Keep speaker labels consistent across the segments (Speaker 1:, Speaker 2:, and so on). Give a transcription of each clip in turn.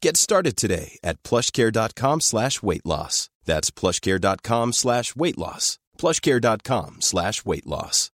Speaker 1: Get started today at plushcare.com slash weight loss. That's plushcare.com slash weight loss. plushcare.com slash weight loss.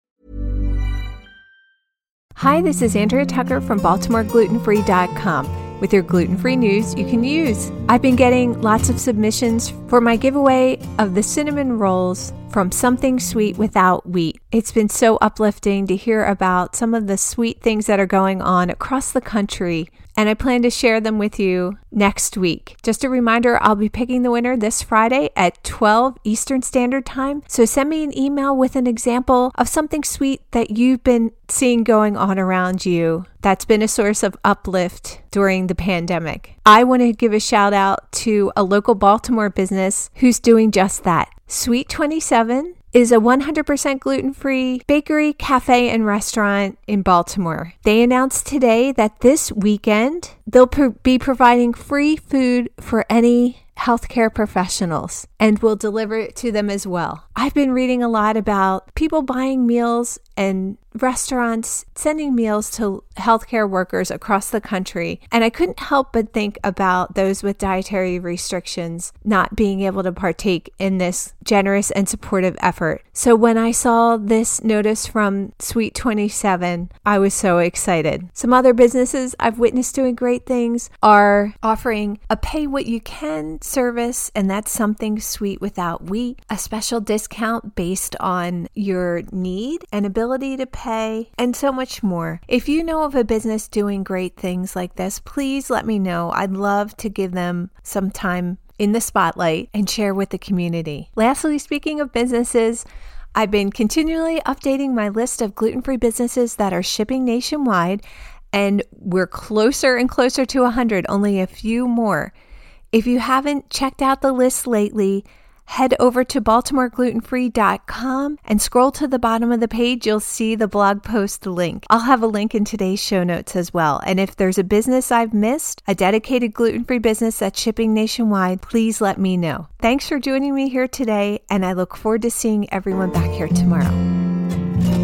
Speaker 2: Hi, this is Andrea Tucker from BaltimoreGlutenFree.com with your gluten free news you can use. I've been getting lots of submissions for my giveaway of the cinnamon rolls from Something Sweet Without Wheat. It's been so uplifting to hear about some of the sweet things that are going on across the country, and I plan to share them with you next week. Just a reminder I'll be picking the winner this Friday at 12 Eastern Standard Time, so send me an email with an example of something sweet that you've been seeing going on around you that's been a source of uplift during the pandemic. I want to give a shout out to a local Baltimore business who's doing just that. Sweet 27 is a 100% gluten free bakery, cafe, and restaurant in Baltimore. They announced today that this weekend they'll be providing free food for any healthcare professionals and will deliver it to them as well. I've been reading a lot about people buying meals and restaurants sending meals to healthcare workers across the country. And I couldn't help but think about those with dietary restrictions not being able to partake in this generous and supportive effort. So when I saw this notice from Sweet 27, I was so excited. Some other businesses I've witnessed doing great things are offering a pay what you can service, and that's something sweet without wheat, a special discount based on your need and ability to pay, and so much more. If you know of a business doing great things like this, please let me know. I'd love to give them some time in the spotlight and share with the community. Lastly, speaking of businesses, I've been continually updating my list of gluten free businesses that are shipping nationwide, and we're closer and closer to 100, only a few more. If you haven't checked out the list lately, head over to baltimoreglutenfree.com and scroll to the bottom of the page. You'll see the blog post link. I'll have a link in today's show notes as well. And if there's a business I've missed, a dedicated gluten free business that's shipping nationwide, please let me know. Thanks for joining me here today, and I look forward to seeing everyone back here tomorrow.